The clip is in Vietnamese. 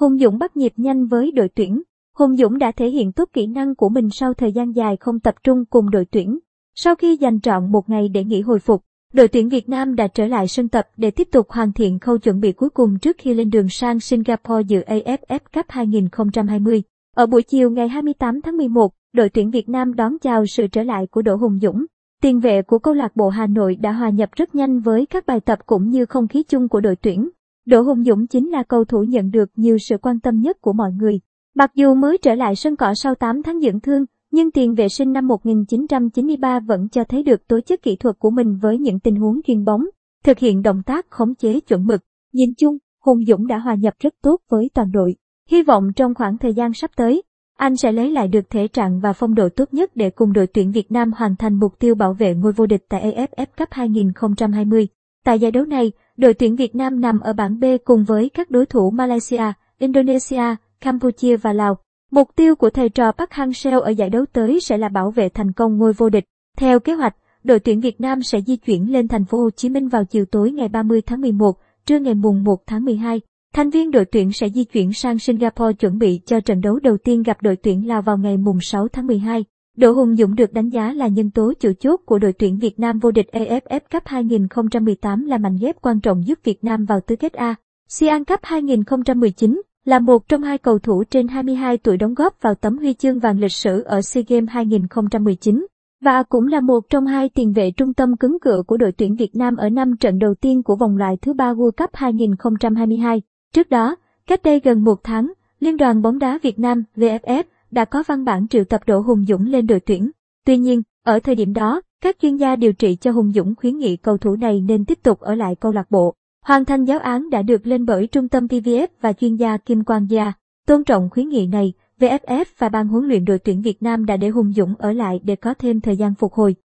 Hùng Dũng bắt nhịp nhanh với đội tuyển. Hùng Dũng đã thể hiện tốt kỹ năng của mình sau thời gian dài không tập trung cùng đội tuyển. Sau khi dành trọn một ngày để nghỉ hồi phục, đội tuyển Việt Nam đã trở lại sân tập để tiếp tục hoàn thiện khâu chuẩn bị cuối cùng trước khi lên đường sang Singapore dự AFF Cup 2020. Ở buổi chiều ngày 28 tháng 11, đội tuyển Việt Nam đón chào sự trở lại của Đỗ Hùng Dũng. Tiền vệ của câu lạc bộ Hà Nội đã hòa nhập rất nhanh với các bài tập cũng như không khí chung của đội tuyển. Đỗ Hùng Dũng chính là cầu thủ nhận được nhiều sự quan tâm nhất của mọi người. Mặc dù mới trở lại sân cỏ sau 8 tháng dưỡng thương, nhưng tiền vệ sinh năm 1993 vẫn cho thấy được tố chất kỹ thuật của mình với những tình huống chuyền bóng, thực hiện động tác khống chế chuẩn mực. Nhìn chung, Hùng Dũng đã hòa nhập rất tốt với toàn đội. Hy vọng trong khoảng thời gian sắp tới, anh sẽ lấy lại được thể trạng và phong độ tốt nhất để cùng đội tuyển Việt Nam hoàn thành mục tiêu bảo vệ ngôi vô địch tại AFF Cup 2020. Tại giải đấu này, đội tuyển Việt Nam nằm ở bảng B cùng với các đối thủ Malaysia, Indonesia, Campuchia và Lào. Mục tiêu của thầy trò Park Hang-seo ở giải đấu tới sẽ là bảo vệ thành công ngôi vô địch. Theo kế hoạch, đội tuyển Việt Nam sẽ di chuyển lên thành phố Hồ Chí Minh vào chiều tối ngày 30 tháng 11, trưa ngày mùng 1 tháng 12. Thành viên đội tuyển sẽ di chuyển sang Singapore chuẩn bị cho trận đấu đầu tiên gặp đội tuyển Lào vào ngày mùng 6 tháng 12. Đỗ Hùng Dũng được đánh giá là nhân tố chủ chốt của đội tuyển Việt Nam vô địch AFF Cup 2018 là mảnh ghép quan trọng giúp Việt Nam vào tứ kết A. ASEAN Cup 2019 là một trong hai cầu thủ trên 22 tuổi đóng góp vào tấm huy chương vàng lịch sử ở SEA Games 2019 và cũng là một trong hai tiền vệ trung tâm cứng cựa của đội tuyển Việt Nam ở năm trận đầu tiên của vòng loại thứ ba World Cup 2022. Trước đó, cách đây gần một tháng, Liên đoàn bóng đá Việt Nam VFF đã có văn bản triệu tập Đỗ Hùng Dũng lên đội tuyển. Tuy nhiên, ở thời điểm đó, các chuyên gia điều trị cho Hùng Dũng khuyến nghị cầu thủ này nên tiếp tục ở lại câu lạc bộ. Hoàn thành giáo án đã được lên bởi trung tâm PVF và chuyên gia Kim Quang Gia. Tôn trọng khuyến nghị này, VFF và ban huấn luyện đội tuyển Việt Nam đã để Hùng Dũng ở lại để có thêm thời gian phục hồi.